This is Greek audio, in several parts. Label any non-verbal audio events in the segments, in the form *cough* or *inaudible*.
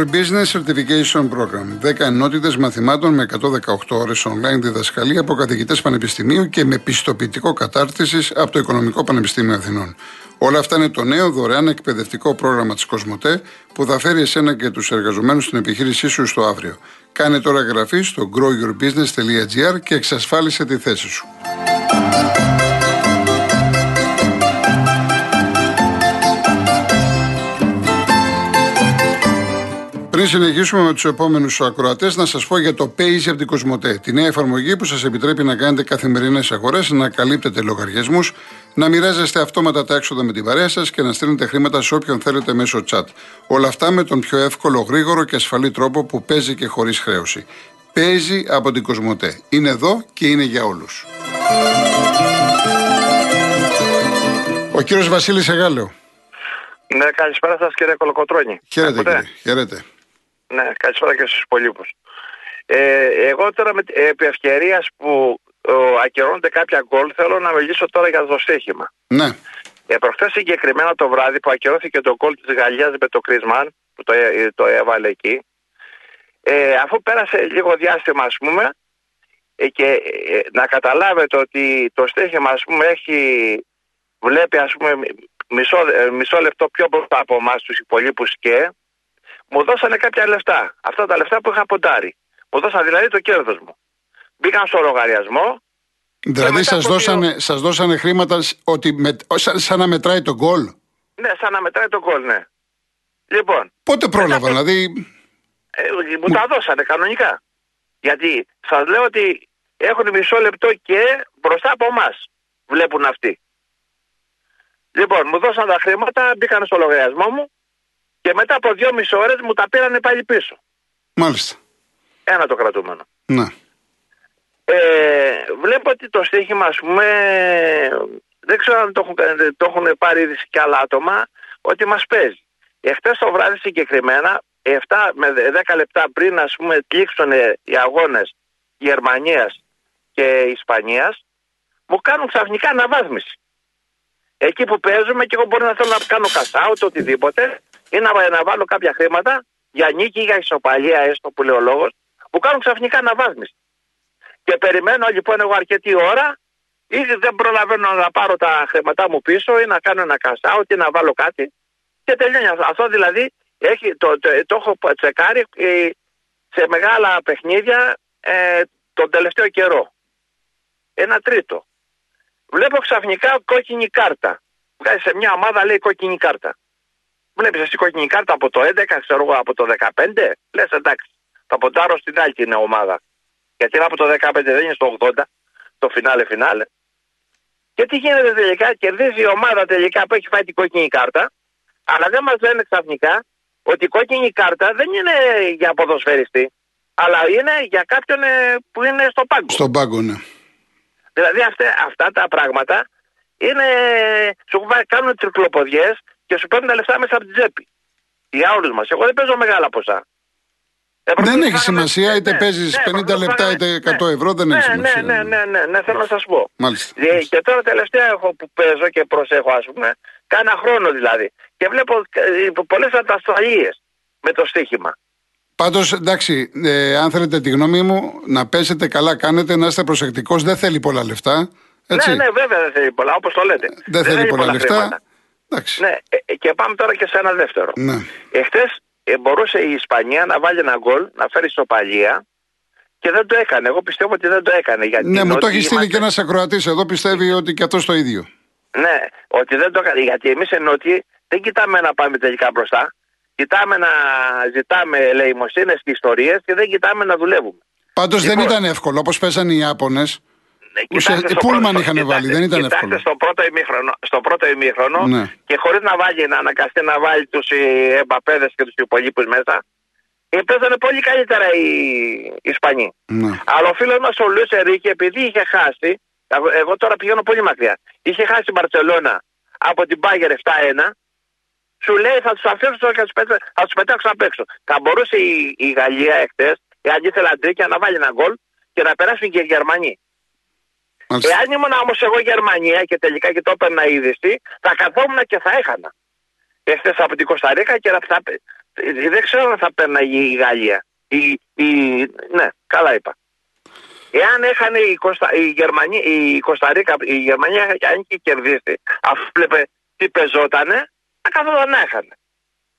Grow Your Business Certification Program. 10 ενότητες μαθημάτων με 118 ώρες online διδασκαλία από καθηγητές πανεπιστημίου και με πιστοποιητικό κατάρτισης από το Οικονομικό Πανεπιστήμιο Αθηνών. Όλα αυτά είναι το νέο δωρεάν εκπαιδευτικό πρόγραμμα της Κοσμοτέ που θα φέρει εσένα και τους εργαζομένους στην επιχείρησή σου στο αύριο. Κάνε τώρα εγγραφή στο growyourbusiness.gr και εξασφάλισε τη θέση σου. Πριν συνεχίσουμε με τους επόμενους ακροατές, να σας πω για το Paisy από την Κοσμοτέ. Τη νέα εφαρμογή που σας επιτρέπει να κάνετε καθημερινές αγορές, να καλύπτετε λογαριασμούς, να μοιράζεστε αυτόματα τα έξοδα με την παρέα σας και να στείλετε χρήματα σε όποιον θέλετε μέσω chat. Όλα αυτά με τον πιο εύκολο, γρήγορο και ασφαλή τρόπο που παίζει και χωρίς χρέωση. Παίζει από την Κοσμοτέ. Είναι εδώ και είναι για όλους. Ο κύριος Βασίλης Εγάλεο. Ναι, καλησπέρα σας κύριε Κολοκοτρόνη. Χαίρετε κύριε. Χαίρετε. Ναι, καλησπέρα και στους υπολείπους. Ε, εγώ τώρα με, επί ευκαιρίας που ο, ακυρώνονται κάποια γκολ θέλω να μιλήσω τώρα για το στοίχημα. Ναι. Ε, προχθές συγκεκριμένα το βράδυ που ακυρώθηκε το γκολ της Γαλλίας με το Κρισμάν που το, ε, το έβαλε εκεί ε, αφού πέρασε λίγο διάστημα ας πούμε ε, και ε, να καταλάβετε ότι το στοίχημα ας πούμε έχει βλέπει ας πούμε μισό, ε, μισό λεπτό πιο μπροστά από εμάς τους υπολείπους και μου δώσανε κάποια λεφτά. Αυτά τα λεφτά που είχα ποντάρει. Μου δώσανε δηλαδή το κέρδος μου. Μπήκαν στο λογαριασμό. Δηλαδή σας δώσανε, σας δώσανε χρήματα ότι με, σαν, να μετράει το γκολ. Ναι, σαν να μετράει το γκολ, ναι. Λοιπόν. Πότε πρόλαβα, δηλαδή; Ε, μου, τα δώσανε κανονικά. Γιατί σας λέω ότι έχουν μισό λεπτό και μπροστά από εμάς βλέπουν αυτοί. Λοιπόν, μου δώσαν τα χρήματα, μπήκαν στο λογαριασμό μου και μετά από δυόμιση ώρες μου τα πήρανε πάλι πίσω. Μάλιστα. Ένα το κρατούμενο. Ναι. Ε, βλέπω ότι το στοίχημα, ας πούμε, δεν ξέρω αν το έχουν, το έχουν πάρει ήδη και άλλα άτομα, ότι μας παίζει. Εχθές το βράδυ συγκεκριμένα, 7 με 10 λεπτά πριν, ας πούμε, κλείξουν οι αγώνες Γερμανίας και Ισπανίας, μου κάνουν ξαφνικά αναβάθμιση. Εκεί που παίζουμε και εγώ μπορεί να θέλω να κάνω κασάουτ, οτιδήποτε, ή να, να βάλω κάποια χρήματα για νίκη ή για ισοπαλία, έστω που λέει ο λόγος, που κάνουν ξαφνικά αναβάθμιση. Και περιμένω λοιπόν εγώ αρκετή ώρα, ή δεν προλαβαίνω να πάρω τα χρήματά μου πίσω, ή να κάνω ένα κασάουτ, ή να βάλω κάτι. Και τελειώνει. Αυτό δηλαδή έχει, το, το, το, έχω τσεκάρει ε, σε μεγάλα παιχνίδια ε, τον τελευταίο καιρό. Ένα τρίτο. Βλέπω ξαφνικά κόκκινη κάρτα. Βγάζει σε μια ομάδα λέει κόκκινη κάρτα. Βλέπεις εσύ κόκκινη κάρτα από το 11, ξέρω εγώ από το 15. Λες εντάξει, θα ποντάρω στην άλλη την ομάδα. Γιατί είναι από το 15, δεν είναι στο 80, το φινάλε φινάλε. Και τι γίνεται τελικά, κερδίζει η ομάδα τελικά που έχει φάει την κόκκινη κάρτα, αλλά δεν μας λένε ξαφνικά ότι η κόκκινη κάρτα δεν είναι για ποδοσφαιριστή, αλλά είναι για κάποιον ε, που είναι στο πάγκο. Στον πάγκο, ναι. Δηλαδή αυτά, αυτά τα πράγματα είναι, σου κάνουν τρικλοποδιές και σου παίρνουν τα λεφτά μέσα από την τσέπη. Για όλου μας. Εγώ δεν παίζω μεγάλα ποσά. Ε, δεν έχει σημασία, είτε ναι, παίζεις 50 ναι, λεπτά είτε 100 ναι. ευρώ, δεν ναι, έχει σημασία. Ναι, ναι, ναι, ναι, ναι, θέλω να σας πω. Μάλιστα. Ε, και τώρα τελευταία έχω που παίζω και προσέχω, ας πούμε, κάνα χρόνο δηλαδή. Και βλέπω ε, πολλές ατασταλίες με το στοίχημα. Πάντως, εντάξει, ε, αν θέλετε τη γνώμη μου, να πέσετε καλά, κάνετε, να είστε προσεκτικός. Δεν θέλει πολλά λεφτά. Έτσι. Ναι, ναι, βέβαια δεν θέλει πολλά, όπως το λέτε. Δεν, δεν θέλει, θέλει πολλά, πολλά λεφτά. Εντάξει. Ναι, ε, και πάμε τώρα και σε ένα δεύτερο. Ναι. Εχθές ε, μπορούσε η Ισπανία να βάλει ένα γκολ, να φέρει σοπαλία και δεν το έκανε. Εγώ πιστεύω ότι δεν το έκανε. Γιατί ναι, μου το έχει στείλει και ένας ακροατής εδώ, πιστεύει ότι και αυτός το ίδιο. Ναι, ότι δεν το έκανε. Γιατί εμείς ότι δεν κοιτάμε να πάμε τελικά μπροστά. Κοιτάμε να ζητάμε ελεημοσύνες και ιστορίες και δεν κοιτάμε να δουλεύουμε. Πάντως λοιπόν, δεν ήταν εύκολο όπως παίζανε οι Ιάπωνες. Ναι, οι Πούλμαν είχαν βάλει, δεν ήταν εύκολο. Στο πρώτο ημίχρονο, στο πρώτο ημίχρονο ναι. και χωρίς να βάλει να αναγκαστεί να βάλει τους Εμπαπέδες και τους υπολείπους μέσα, ε, παίζανε πολύ καλύτερα οι, οι Ισπανοί. Ναι. Αλλά ο φίλος μας ο Λουίς Ερίκη, επειδή είχε χάσει, εγώ τώρα πηγαίνω πολύ μακριά, είχε χάσει η Μπαρσελόνα από την Μπάγκερ 7-1, σου λέει θα τους αφήσω και θα τους πετάξω απ' έξω. Θα μπορούσε η, η Γαλλία εχθές, εάν ήθελε αντρίκια, να βάλει ένα γκολ και να περάσουν και οι Γερμανοί. Μάλιστα. Εάν ήμουν όμως εγώ Γερμανία και τελικά και το έπαιρνα είδηση, θα καθόμουν και θα έχανα. Εχθέ από την Κωνσταντίνα και θα, δεν ξέρω αν θα πέρναγε η Γαλλία. Η, η, ναι, καλά είπα. Εάν έχανε η, Κωστα, η, Γερμανία, η, Κωνσταντίνα, η Γερμανία αν είχε κερδίσει, αφού βλέπε τι πεζότανε, θα καθόταν να έχανε.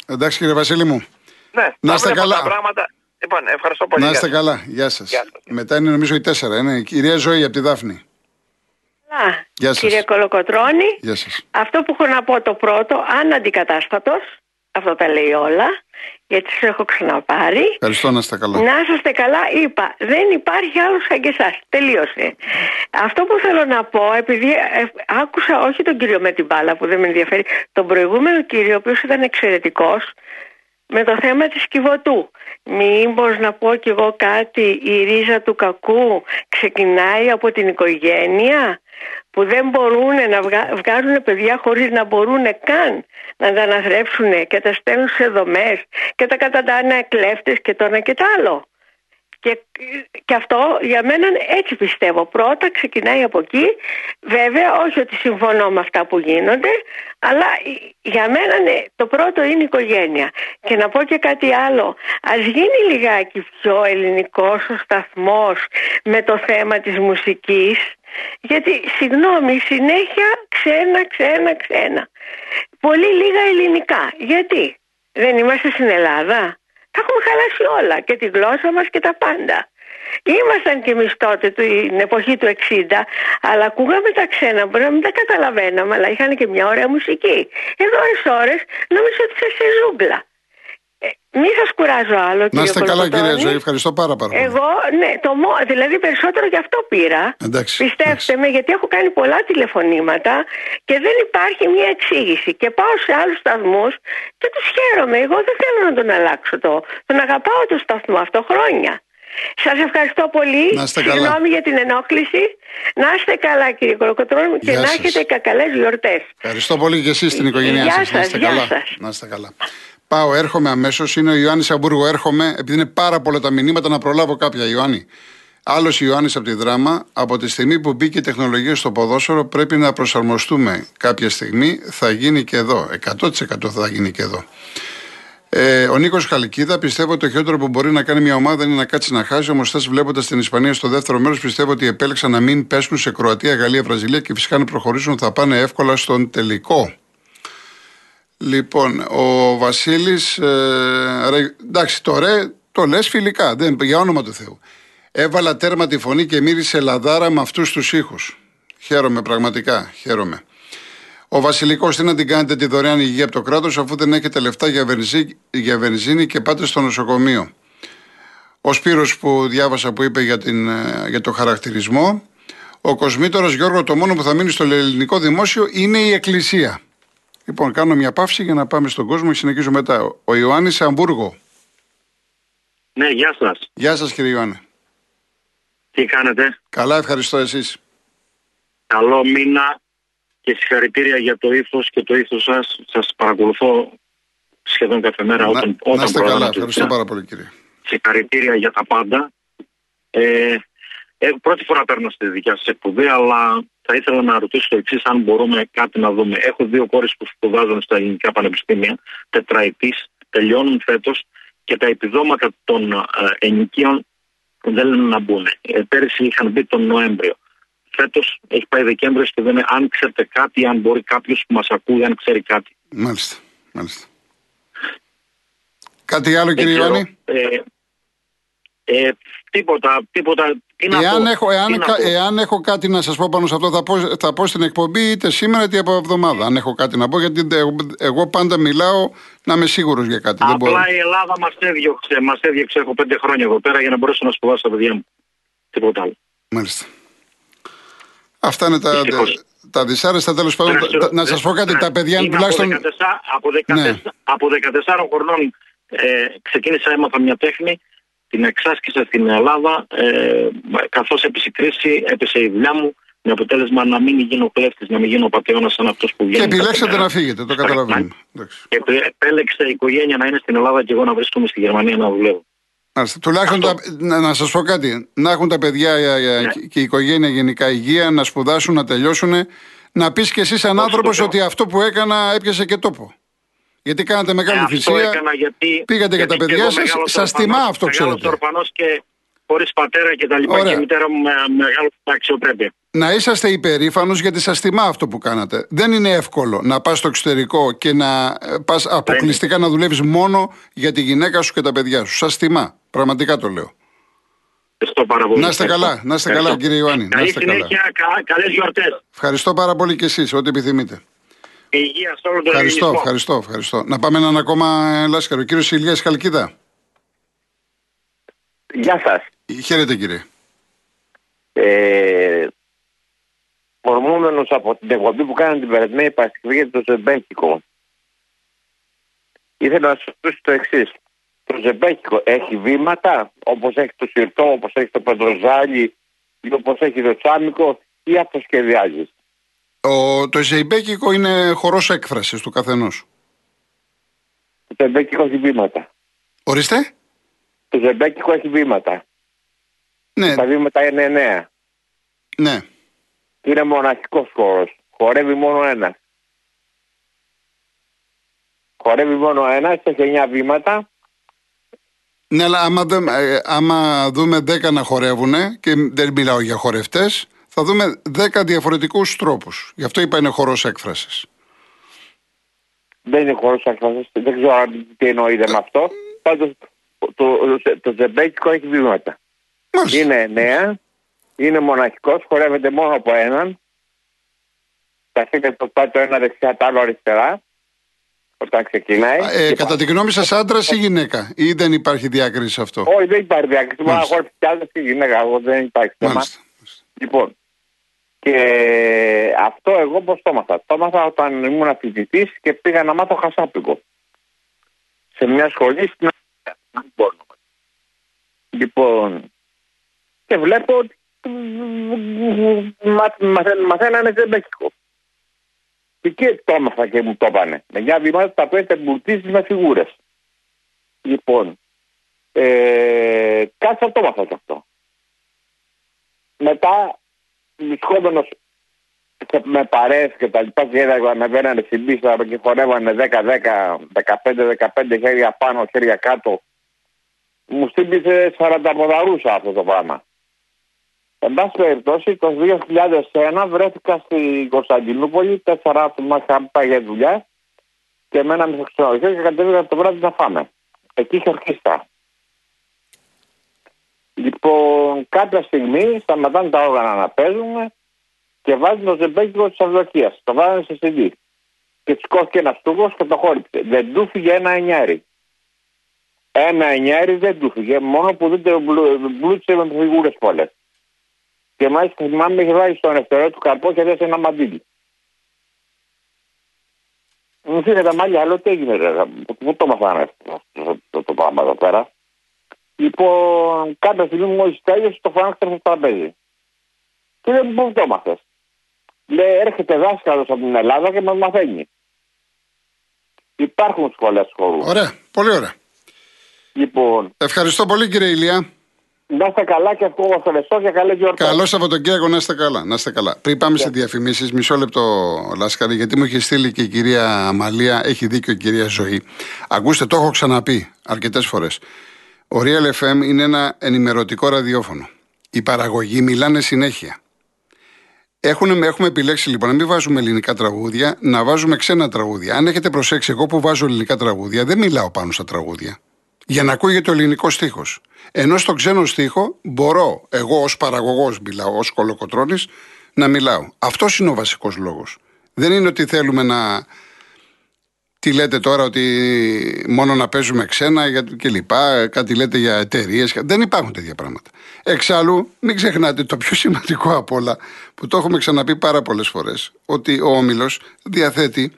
Εντάξει κύριε Βασίλη μου. Ναι, να είστε καλά. Τα πράγματα. Λοιπόν, ευχαριστώ πολύ. Να είστε καλά. Γεια σας. Μετά είναι νομίζω η τέσσερα. Είναι η κυρία Ζωή από τη Δάφνη. Γεια σας. Κύριε Κολοκοτρώνη, Γεια σας. αυτό που έχω να πω το πρώτο, αν αντικατάστατος, αυτό τα λέει όλα, γιατί σας έχω ξαναπάρει. Ευχαριστώ να είστε καλά. Να είστε καλά, είπα, δεν υπάρχει άλλος σαν και εσάς, τελείωσε. Αυτό που θέλω να πω, επειδή ε, άκουσα όχι τον κύριο με την μπάλα που δεν με ενδιαφέρει, τον προηγούμενο κύριο, ο οποίος ήταν εξαιρετικός, με το θέμα της Κιβωτού. Μήπως να πω κι εγώ κάτι, η ρίζα του κακού ξεκινάει από την οικογένεια που δεν μπορούν να βγάζουν παιδιά χωρίς να μπορούν καν να τα αναθρέψουν και τα στέλνουν σε δομές και τα καταντάνε κλέφτες και το ένα και το άλλο. Και, και αυτό για μένα έτσι πιστεύω. Πρώτα ξεκινάει από εκεί. Βέβαια, όχι ότι συμφωνώ με αυτά που γίνονται, αλλά για μένα ναι, το πρώτο είναι η οικογένεια. Και να πω και κάτι άλλο. Ας γίνει λιγάκι πιο ελληνικός ο σταθμός με το θέμα της μουσικής. Γιατί, συγγνώμη, συνέχεια ξένα, ξένα, ξένα. Πολύ λίγα ελληνικά. Γιατί; Δεν είμαστε στην Ελλάδα; Τα έχουμε χαλάσει όλα και τη γλώσσα μας και τα πάντα. Ήμασταν κι εμείς τότε την εποχή του 60, αλλά ακούγαμε τα ξένα, μπορεί να μην τα καταλαβαίναμε, αλλά είχαν και μια ωραία μουσική. Εδώ ώρες ώρες νομίζω ότι είσαι σε ζούγκλα. Ε, μη σας κουράζω άλλο, κύριε Να είστε καλά, κύριε Ζωή, ευχαριστώ πάρα, πάρα πολύ. Εγώ, ναι, το, δηλαδή περισσότερο γι' αυτό πήρα. Εντάξει, Πιστέψτε με, γιατί έχω κάνει πολλά τηλεφωνήματα και δεν υπάρχει μια εξήγηση. Και πάω σε άλλους σταθμούς και τους χαίρομαι. Εγώ δεν θέλω να τον αλλάξω το. Τον αγαπάω το σταθμό αυτό χρόνια. Σας ευχαριστώ πολύ. Να Συγγνώμη για την ενόχληση. Να είστε καλά, κύριε Κοροκοτρόνη, και να έχετε καλέ γιορτές. Ευχαριστώ πολύ και εσείς την οικογένειά σας. Να είστε καλά. Να είστε καλά. Πάω, έρχομαι αμέσως. Είναι ο Ιωάννης Αμπούργο. Έρχομαι, επειδή είναι πάρα πολλά τα μηνύματα, να προλάβω κάποια. Ιωάννη. Άλλος Ιωάννης από τη δράμα. Από τη στιγμή που μπήκε η τεχνολογία στο ποδόσφαιρο, πρέπει να προσαρμοστούμε. Κάποια στιγμή θα γίνει και εδώ. 100% θα γίνει και εδώ. Ε, ο Νίκος Χαλκίδα πιστεύω ότι το χειρότερο που μπορεί να κάνει μια ομάδα είναι να κάτσει να χάσει. Όμως, χθε βλέποντας την Ισπανία στο δεύτερο μέρος, πιστεύω ότι επέλεξαν να μην πέσουν σε Κροατία, Γαλλία, Βραζιλία και φυσικά να προχωρήσουν θα πάνε εύκολα στον τελικό. Λοιπόν, ο Βασίλης. Ε, εντάξει, το ρε το λες φιλικά, δεν, για όνομα του Θεού. Έβαλα τέρμα τη φωνή και μύρισε λαδάρα με αυτούς τους ήχους. Χαίρομαι, πραγματικά, χαίρομαι. Ο Βασιλικός, τι να την κάνετε τη δωρεάν υγεία από το κράτος, αφού δεν έχετε λεφτά για, βενζί, για βενζίνη και πάτε στο νοσοκομείο. Ο Σπύρος που διάβασα που είπε για, την, ε, για το χαρακτηρισμό. Ο Κοσμήτορα Γιώργο, το μόνο που θα μείνει στο ελληνικό δημόσιο είναι η Εκκλησία. Λοιπόν, κάνω μια παύση για να πάμε στον κόσμο και συνεχίζω μετά. Ο Ιωάννης Αμβούργο. Ναι, γεια σας. Γεια σας, κύριε Ιωάννη. Τι κάνετε; Καλά, ευχαριστώ εσείς. Καλό μήνα και συγχαρητήρια για το ύφος και το ύφος σας. Σας παρακολουθώ σχεδόν κάθε μέρα να, όταν, όταν Να είστε καλά, ευχαριστώ πάρα πολύ, κύριε. Συγχαρητήρια για τα πάντα. Ε, ε, πρώτη φορά παίρνω στη δικιά σας εκπομπή, αλλά θα ήθελα να ρωτήσω το εξής, αν μπορούμε κάτι να δούμε. Έχω δύο κόρες που σπουδάζουν στα ελληνικά πανεπιστήμια, τετραετής, τελειώνουν φέτος και τα επιδόματα των ε, ενοικίων δεν λένε να μπουν. Ε, πέρυσι είχαν μπει τον Νοέμβριο. Φέτος έχει πάει Δεκέμβριος και δεν είναι αν ξέρετε κάτι, αν μπορεί κάποιος που μας ακούει, αν ξέρει κάτι. Μάλιστα. μάλιστα. Κάτι άλλο, κύριε Ιωάννη; Ε, ε, τίποτα, τίποτα. Εάν, έχω, εάν, εάν έχω κάτι να σας πω πάνω σε αυτό, θα πω, θα πω στην εκπομπή είτε σήμερα είτε από εβδομάδα. Αν έχω κάτι να πω, γιατί εγώ πάντα μιλάω να είμαι σίγουρος για κάτι. Απλά Δεν η Ελλάδα μας έδιωξε, μας έδιωξε. Έχω πέντε χρόνια εδώ πέρα για να μπορέσω να σπουδάσω τα παιδιά μου. Τίποτα άλλο. Μάλιστα. Αυτά είναι τα, τα δυσάρεστα τέλος πάντων. Να σας πω κάτι, τα παιδιά τουλάχιστον. Από 14, ναι. από 14 χρονών ε, ξεκίνησα, έμαθα μια τέχνη την εξάσκησα στην Ελλάδα. Ε, Καθώς έπεσε η κρίση, έπεσε η δουλειά μου. Με αποτέλεσμα να μην γίνω κλέφτης, να μην γίνω πατεώνα σαν αυτός που βγαίνει. Και επιλέξατε να φύγετε, το καταλαβαίνουμε. Και επέλεξε η οικογένεια να είναι στην Ελλάδα και εγώ να βρίσκομαι στη Γερμανία να δουλεύω. Άστε, τουλάχιστον τα, να, να σας πω κάτι. Να έχουν τα παιδιά ναι. και η οικογένεια γενικά υγεία, να σπουδάσουν, να τελειώσουν. Να πεις κι εσύ σαν άνθρωπος ότι αυτό που έκανα έπιασε και τόπο. Γιατί κάνατε μεγάλη Ε, αυτό θυσία. έκανα γιατί, πήγατε για γιατί τα και παιδιά εγώ σας, μεγάλος σας ορφανός- τιμά αυτό, μεγάλος ξέρετε. ορφανός και χωρίς πατέρα και τα λοιπά. Ωραία. Και η μητέρα μου με μεγάλη αξιοπρέπεια. Να είσαστε υπερήφανος γιατί σας τιμά αυτό που κάνατε. Δεν είναι εύκολο να πας στο εξωτερικό και να πας αποκλειστικά να δουλεύεις μόνο για τη γυναίκα σου και τα παιδιά σου. Σας τιμά. Πραγματικά το λέω. Ευχαριστώ πάρα πολύ. Να είστε καλά, να είστε καλά, Ευχαριστώ. κύριε Ιωάννη, να Καλή είστε καλά. συνέχεια, κα, καλές γιορτές. Ευχαριστώ πάρα πολύ και εσείς, ό,τι επιθυμείτε. Υγεία σε όλο τον Ευχαριστώ, ελληνισμό. ευχαριστώ, ευχαριστώ. Να πάμε έναν ακόμα ε, λάσκαρο. Κύριος Ηλίας Χαλκίδα. Γεια σας. Χαίρετε, κύριε. Ε, ορμόμενος από την εκπομπή που κάνανε την περασμένη Παρασκευή για το Ζεμπέκικο. Ήθελα να σας ρωτήσω το εξής. Το Ζεμπέκικο έχει βήματα όπως έχει το Σιρτό, όπως έχει το Πεντροζάλι ή όπως έχει το Τσάμικο ή αυτοσχεδιάζεις. Ο, το Ζεϊμπέκικο είναι χορός έκφρασης του καθενός. Το Ζεμπέκικο έχει βήματα. Ορίστε; Το Ζεμπέκικο έχει βήματα. Ναι, Τα βήματα είναι εννέα. ναι. Είναι μοναχικός χώρος. Χορεύει μόνο ένας. Χορεύει μόνο ένας, έχει εννιά βήματα Ναι, αλλά άμα, δεν- ε, άμα δούμε 10 να χορεύουν και δεν μιλάω για χορευτές, θα δούμε 10 διαφορετικούς τρόπους. Γι' αυτό είπα είναι χορός έκφρασης. Δεν είναι χώρο έκφρασης. Δεν ξέρω αν τι εννοείται με αυτό. Πάντως το, το, το ζεμπέκικο έχει βήματα. Μάλιστα. Είναι νέα, είναι μοναχικός, χορεύεται μόνο από έναν. Τα χέρια του πάει το ένα δεξιά, το άλλο αριστερά. Όταν ξεκινάει. Ε, Και κατά τη γνώμη σας, άντρας ή γυναίκα, ή δεν υπάρχει διάκριση σε αυτό; Όχι, δεν υπάρχει διάκριση. Μόνο Μάλιστα. αγόρι και άντρα και γυναίκα. Εγώ δεν υπάρχει θέμα. Μάλιστα. Λοιπόν, και αυτό εγώ πώς το έμαθα. Το έμαθα όταν ήμουν φοιτητή και πήγα να μάθω χασάπικο. Σε μια σχολή στην Αθήνα. Λοιπόν, και βλέπω ότι μα- μαθα- μαθαίνανε ζεμπέκικο. Και εκεί το έμαθα και μου το έπανε. Με μια βήματα τα οποία εμπουρτίζεις με φιγούρες. Λοιπόν, ε, κάτσα το έμαθα και αυτό. Μετά, βρισκόμενος σε- με παρέες και τα λοιπά και είδα ανεβαίνανε στην πίστα και χορεύανε 10-10, 15-15 χέρια πάνω, χέρια κάτω. Μου στήμπησε 40 ποδαρούσα αυτό το πράγμα. Εν πάση περιπτώσει, το 2001 βρέθηκα στην Κωνσταντινούπολη, τέσσερα άτομα είχαν πάει για δουλειά και μέναμε στο ξενοδοχείο και κατέβηκα το βράδυ να φάμε. Εκεί είχε ορχήστρα. Λοιπόν, κάποια στιγμή σταματάνε τα όργανα να παίζουν και βάζουν το ζεμπέκικο της Αυδοκία. Το βάζανε σε CD. Και τσικώθηκε ένας τούκο και το χόρυψε. Δεν του φύγε ένα εννιάρι. Ένα εννιάρι δεν του φύγε, μόνο που δεν το μπλου- μπλούτσε με φιγούρες πολλές. Και μάλιστα θυμάμαι είχε βάλει στον αριστερό του καρπό και έδωσε ένα μαντίλι. Μου φύγε τα μάτια, λέω τι έγινε, ρε, πού το μαθάνε αυτό το, το, το πράγμα εδώ πέρα; Λοιπόν, κάποια στιγμή μόλι τέλειωσε το φάνηκε στο τραπέζι. Και λέει, πού το μάθες. Λέει, έρχεται δάσκαλος από την Ελλάδα και μας μαθαίνει. Υπάρχουν σχολές χορού. Ωραία, πολύ ωραία. Λοιπόν, Ευχαριστώ πολύ, κύριε Ηλία. να είστε καλά και ευχόμαστε ευχαριστώ και καλή γιορτή. Καλό Σαββατοκύριακο να είστε καλά. Να είστε καλά. Πριν πάμε σε διαφημίσεις, μισό λεπτό, Λάσκαρη, γιατί μου έχει στείλει και η κυρία Αμαλία, έχει δίκιο η κυρία Ζωή. Ακούστε, το έχω ξαναπεί αρκετές φορές. Ο Real FM είναι ένα ενημερωτικό ραδιόφωνο. Οι παραγωγοί μιλάνε συνέχεια. Έχουν, έχουμε επιλέξει λοιπόν να μην βάζουμε ελληνικά τραγούδια, να βάζουμε ξένα τραγούδια. Αν έχετε προσέξει, εγώ που βάζω ελληνικά τραγούδια, δεν μιλάω πάνω στα τραγούδια. Για να ακούγεται ο ελληνικό στίχος. Ενώ στο ξένο στίχο μπορώ, εγώ ως παραγωγός μιλάω, ως κολοκοτρόνη, να μιλάω. Αυτός είναι ο βασικός λόγος. Δεν είναι ότι θέλουμε να. Τι λέτε τώρα ότι μόνο να παίζουμε ξένα για- και λοιπά, κάτι λέτε για εταιρείες. Δεν υπάρχουν τέτοια πράγματα. Εξάλλου, μην ξεχνάτε το πιο σημαντικό απ' όλα, που το έχουμε ξαναπεί πάρα πολλές φορές, ότι ο Όμιλος διαθέτει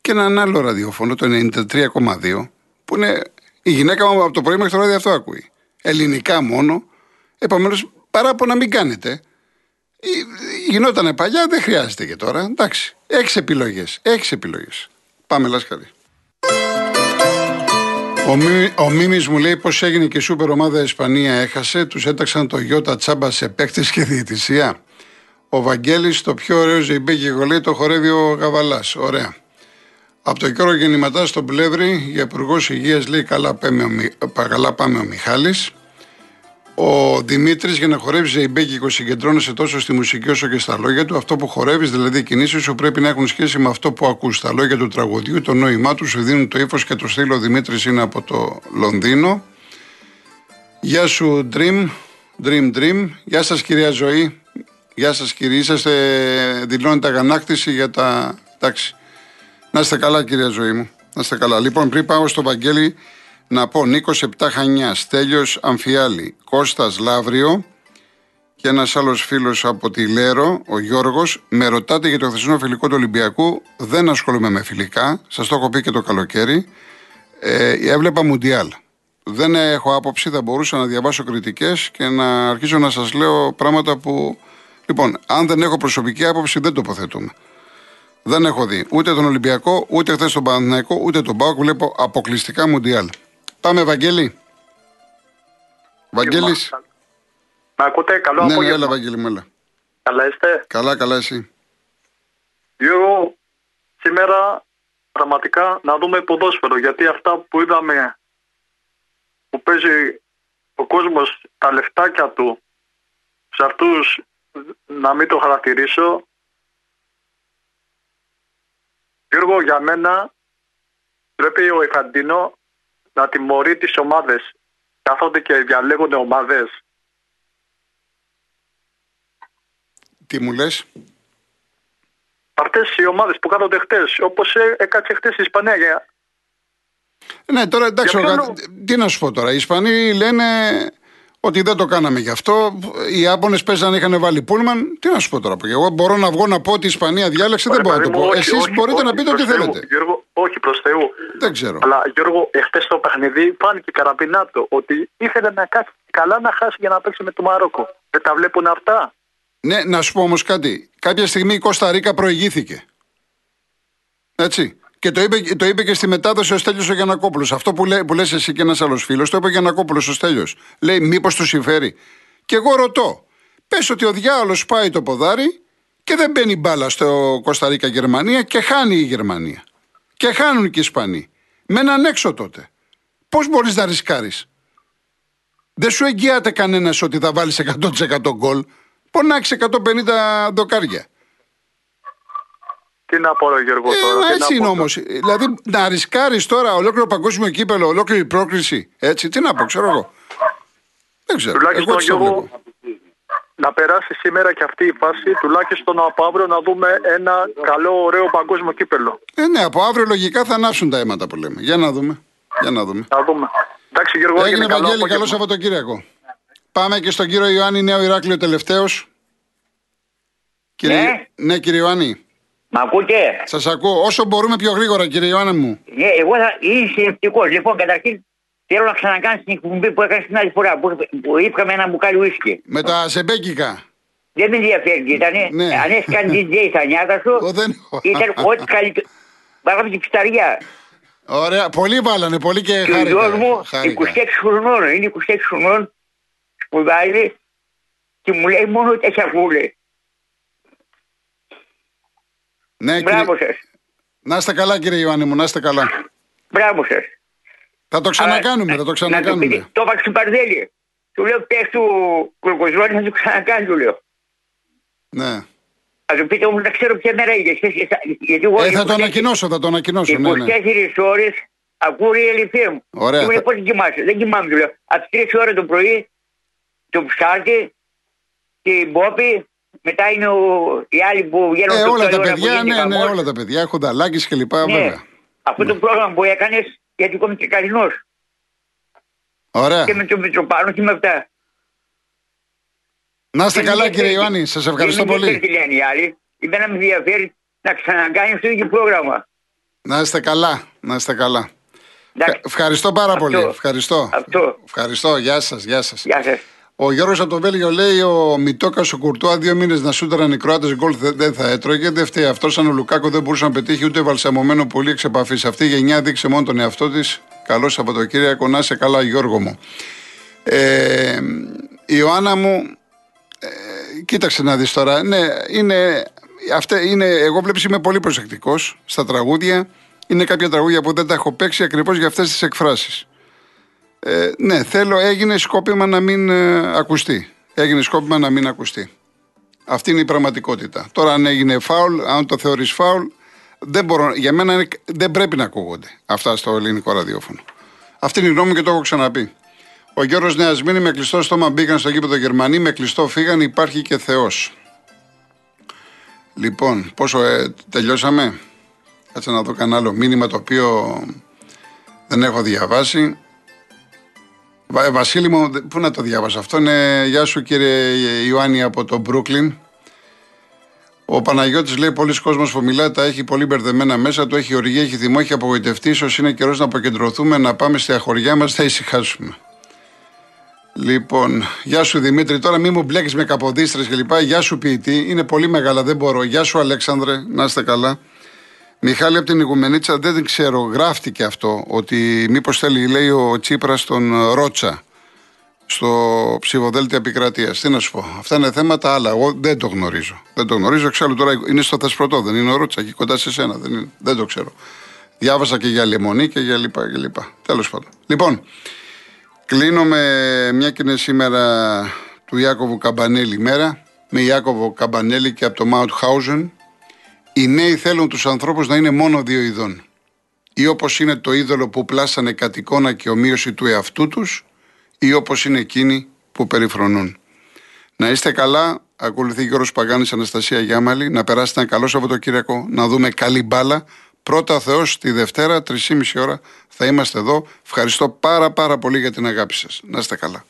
και έναν άλλο ραδιόφωνο, το 93,2, που είναι η γυναίκα μου από το πρωί μέχρι το βράδυ αυτό ακούει. Ελληνικά μόνο. Επομένως, παράπονα μην κάνετε. Ή- Γινότανε παλιά, δεν χρειάζεται και τώρα. Εντάξει. Έχεις επιλογές. Έχεις επιλογές. Πάμε, Λάσκαρη. Ο, Μίμη, ο Μίμης μου λέει πως έγινε και η σούπερ ομάδα Ισπανία έχασε, τους έταξαν το Γιώτα Τσάμπα σε παίκτες και διαιτησία. Ο Βαγγέλης το πιο ωραίο ζεϊμπέκικο λέει το χορεύει ο Γαβαλάς. Ωραία. Από το καιρό γεννηματάς στον Πλεύρη για υπουργός υγείας λέει καλά πάμε, ο, Μι- καλά πάμε ο Μιχάλης. Ο Δημήτρης για να χορεύει ζεϊμπέκικο συγκεντρώνεσαι τόσο στη μουσική όσο και στα λόγια του. Αυτό που χορεύεις, δηλαδή οι κινήσεις σου, πρέπει να έχουν σχέση με αυτό που ακούς. Τα λόγια του τραγουδιού, το νόημά του σου δίνουν το ύφος και το στήλο. Ο Δημήτρης είναι από το Λονδίνο. Γεια σου, Dream. Dream, Dream. Γεια σας, κυρία Ζωή. Γεια σας, κύριε. Είσαστε, δηλώνετε αγανάκτηση για τα. Εντάξει. Να είστε καλά, κυρία Ζωή μου. Να είστε καλά. Λοιπόν, πριν πάω στο Βαγγέλη, να πω Νίκος 7 Χανιά, Στέλιος Αμφιάλη, Κώστας Λαύριο και ένας άλλος φίλος από τη Λέρο, ο Γιώργος. Με ρωτάτε για το χθεσινό φιλικό του Ολυμπιακού. Δεν ασχολούμαι με φιλικά. Σας το έχω πει και το καλοκαίρι. Ε, έβλεπα Μουντιάλ. Δεν έχω άποψη, θα μπορούσα να διαβάσω κριτικές και να αρχίσω να σας λέω πράγματα που. Λοιπόν, αν δεν έχω προσωπική άποψη, δεν τοποθετούμε. Δεν έχω δει ούτε τον Ολυμπιακό, ούτε χθες τον Παναθηναϊκό, ούτε τον Πάοκ. Βλέπω αποκλειστικά Μουντιάλ. Πάμε, Βαγγέλη. Βαγγέλης. Με ακούτε, καλό Ναι, ναι, απόγευμα. έλα, Βαγγέλη, μου, έλα. Καλά είστε; Καλά, καλά, εσύ. Γιώργο, σήμερα πραγματικά να δούμε ποδόσφαιρο, γιατί αυτά που είδαμε που παίζει ο κόσμος τα λεφτάκια του σε αυτούς να μην το χαρακτηρίσω Γιώργο για μένα πρέπει ο Ιφαντίνο να τιμωρεί τις ομάδες κάθονται και διαλέγονται ομάδες Τι μου λες; αυτές οι ομάδες που κάθονται χτες όπως ε- έκατσε χτες η Ισπανία για Ναι, τώρα εντάξει, Για ο ποιο Γα- λόγο; τι να σου πω τώρα. Οι Ισπανοί λένε ότι δεν το κάναμε γι' αυτό. Οι Ιάπωνε παίζανε, είχαν βάλει πούλμαν. Τι να σου πω τώρα. που Εγώ μπορώ να βγω να πω ότι η Ισπανία διάλεξε, δεν Ρε μπορώ να παιδί το μου, πω. όχι, Εσείς όχι, μπορείτε όχι, να πείτε ό,τι προς Θεού, θέλετε. Γιώργο, όχι προς Θεού. Δεν ξέρω. Αλλά Γιώργο, εχθές το παιχνίδι φάνηκε καραμπινάτο ότι ήθελε να κάτσει καλά να χάσει για να παίξει με το Μαρόκο. Δεν τα βλέπουν αυτά; Ναι, να σου πω όμως κάτι. Κάποια στιγμή η Κώστα Ρίκα προηγήθηκε. Έτσι. Και το είπε, το είπε και στη μετάδοση ο Στέλιος ο Γιανακόπουλος. Αυτό που, λέ, που λες εσύ και ένας άλλος φίλος, το είπε ο Γιανακόπουλος ο Στέλιος. Λέει μήπως του συμφέρει. Και εγώ ρωτώ. Πες ότι ο διάολος πάει το ποδάρι και δεν μπαίνει μπάλα στο Κωνσταντίνα Γερμανία και χάνει η Γερμανία. Και χάνουν και οι Ισπανοί. Με έναν έξω τότε. Πώς μπορείς να ρισκάρεις; Δεν σου εγγυάται κανένας ότι θα βάλεις 100% γκολ. Πονάξεις 150 δοκάρια. Τι να πω, ρε Γιώργο, τώρα. Ε, τι έτσι να είναι πω όμως. Δηλαδή να ρισκάρεις τώρα ολόκληρο παγκόσμιο κύπελο, ολόκληρη πρόκριση. Έτσι, τι να πω, ξέρω εγώ. Δεν ξέρω. Τουλάχιστον, Εγώ έτσι το Γιώργο, βλέπω. Να περάσει σήμερα και αυτή η φάση, τουλάχιστον από αύριο να δούμε ένα καλό, ωραίο παγκόσμιο κύπελο. Ε, ναι, από αύριο λογικά θα ανάψουν τα αίματα που λέμε. Για να δούμε. Για να δούμε. Να δούμε. Εντάξει, Γιώργο, Έγινε έγινε καλό Βαγγέλη, καλό απόγευμα. Σαββατοκύριακο. Πάμε και στον κύριο Ιωάννη Νέο Ηράκλειο τελευταίος. Κύριε... Ναι. ναι, κύριε Ιωάννη, Μ' ακούτε; σας ακούω. Όσο μπορούμε πιο γρήγορα, κύριε Ιωάννη μου. Ναι, εγώ θα είμαι συλληπτικό. Λοιπόν, καταρχήν θέλω να ξανακάνεις την εκπομπή που έκανες την άλλη φορά που, που ήπιαμε ένα μπουκάλι ουίσκι. Με τα ζεμπέκικα. Δεν με ενδιαφέρει τι ήταν. Ναι. Αν έχεις κάνει *laughs* DJ στα νιάτα σου, Εγώ δεν έχω. ήταν ό,τι καλύτερο. Βάλαμε την πισταριά. Ωραία, πολύ βάλανε, πολύ και Και ο χάρηκα. γιος μου 26 χάρηκα. χρονών, είναι 26 χρονών, σπουδάζει και μου λέει μόνο ότι έχει ακούλε. Ναι, Μπράβο κύριε... σας. Να είστε καλά, κύριε Ιωάννη μου, να είστε καλά. Μπράβο σας. Θα το ξανακάνουμε, θα το Να το ξανακάνουμε. πείτε. Το είπα στην Παρδέλη. Του λέω πες του Κουρκοζόνη θα το ξανακάνει, του λέω. Ναι. Θα του πείτε όμως να ξέρω ποια μέρα είναι. γιατί- Γιατί εγώ Ε, θα το 24 ανακοινώσω, θα το ανακοινώσω. Ναι, 24 ναι. ώρες ακούω reality μου. Ωραία, Και μου λέει θα- πώς κοιμάσαι. Δεν κοιμάμαι, του λέω. Από τις 3 ώρες το πρωί, το ψάρτη και η Μπόπη, μετά είναι ο, οι άλλοι που βγαίνουν Ε, το όλα τα πρωί, ώρα που παιδιά, γίνεται ναι, ναι, χαμός. όλα τα παιδιά. Έχουν δαλάκι και λοιπά, Ναι. βέβαια. Αυτό το πρόγραμμα που έκανες, γιατί είμαι και καλινός. Ωραία. Και με τον Μητροπάνο και με αυτά. Να είστε Δεν καλά, με κύριε ενδιαφέρει- Ιωάννη, σας ευχαριστώ δεν με πολύ. ενδιαφέρει τι λένε οι άλλοι. Εμένα με ενδιαφέρει να ξανακάνει αυτό το πρόγραμμα. Να είστε καλά, να είστε καλά. Εντάξει. Ε, Ευχαριστώ πάρα Αυτό. πολύ. Ευχαριστώ. Αυτό. Ευχαριστώ. Γεια σας, γεια σας. Γεια σας. Ο Γιώργος από το Βέλγιο λέει: Ο Μιτόκα ο Κουρτουά δύο μήνες να σούταραν οι Κροάτε γκολ δε- δεν θα έτρωγε. Δεν φταίει αυτός. Σαν ο Λουκάκο δεν μπορούσε να πετύχει ούτε βαλσαμωμένο πολύ εξ επαφής. Αυτή η γενιά δείξε μόνο τον εαυτό της. Καλό Σαββατοκύριακο. Να είσαι καλά, Γιώργο μου. Ε, η Ιωάννα μου, ε, κοίταξε να δεις τώρα. Ναι, είναι, αυτά είναι, εγώ βλέπεις είμαι πολύ προσεκτικός στα τραγούδια. Είναι κάποια τραγούδια που δεν τα έχω παίξει ακριβώς για αυτές τις εκφράσεις. Ε, ναι, θέλω, έγινε σκόπιμα να μην ε, ακουστεί. Έγινε σκόπιμα να μην ακουστεί. Αυτή είναι η πραγματικότητα. Τώρα, αν έγινε φάουλ, αν το θεωρείς φάουλ, δεν μπορώ, για μένα είναι, δεν πρέπει να ακούγονται αυτά στο ελληνικό ραδιόφωνο. Αυτή είναι η γνώμη και το έχω ξαναπεί. Ο Γιώργος Νεασμίνη με κλειστό στόμα μπήκαν στο γήπεδο Γερμανοί, με κλειστό φύγαν, υπάρχει και Θεός. Λοιπόν, πόσο ε, τελειώσαμε; Κάτσε να δω κανένα άλλο μήνυμα το οποίο δεν έχω διαβάσει. Βασίλη μου, πού να το διάβασα αυτό; Είναι γεια σου κύριε Ιωάννη από το Μπρούκλιν. Ο Παναγιώτης λέει: Πολλοί κόσμος που μιλάει τα έχει πολύ μπερδεμένα μέσα του. Έχει οργή, έχει θυμό, έχει απογοητευτεί. σω είναι καιρός να αποκεντρωθούμε, να πάμε στη αχωριά μας, θα ησυχάσουμε. Λοιπόν, γεια σου Δημήτρη. Τώρα μην μου μπλέκεις με καποδίστρες κλπ. Γεια σου ποιητή. Είναι πολύ μεγάλα, δεν μπορώ. Γεια σου Αλέξανδρε, να είστε καλά. Μιχάλη από την Ιγουμενίτσα, δεν ξέρω, γράφτηκε αυτό ότι μήπως θέλει, λέει ο Τσίπρας τον Ρότσα στο ψηφοδέλτιο επικρατείας. Τι να σου πω. Αυτά είναι θέματα άλλα. Εγώ δεν το γνωρίζω. Δεν το γνωρίζω. Εξάλλου τώρα είναι στο Θεσπρωτό, δεν είναι ο Ρότσα εκεί κοντά σε σένα. Δεν, είναι, δεν το ξέρω. Διάβασα και για λεμονή και για λοιπά. Και λοιπά. Τέλος πάντων. Λοιπόν, κλείνω με μια και είναι σήμερα του Ιάκωβου Καμπανέλη μέρα. Με Ιάκωβο Καμπανέλη και από το Μάουτ Χάουζεν. Οι νέοι θέλουν τους ανθρώπους να είναι μόνο δύο ειδών. Ή όπως είναι το είδωλο που πλάσανε κατ' εικόνα και ομοίωση του εαυτού τους, ή όπως είναι εκείνοι που περιφρονούν. Να είστε καλά. Ακολουθεί Γιώργος Παγάνης Αναστασία Γιάμαλη. Να περάσετε ένα καλό Σαββατοκύριακο. Να δούμε καλή μπάλα. Πρώτα Θεός τη Δευτέρα, 3,5 ώρα θα είμαστε εδώ. Ευχαριστώ πάρα πάρα πολύ για την αγάπη σας. Να είστε καλά.